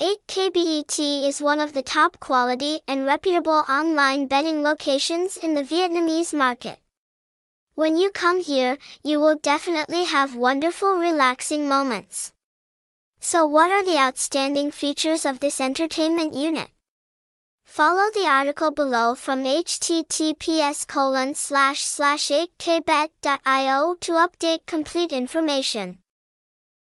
8KBET is one of the top quality and reputable online betting locations in the Vietnamese market. When you come here, you will definitely have wonderful relaxing moments. So what are the outstanding features of this entertainment unit? Follow the article below from https colon slash slash 8kbet.io to update complete information.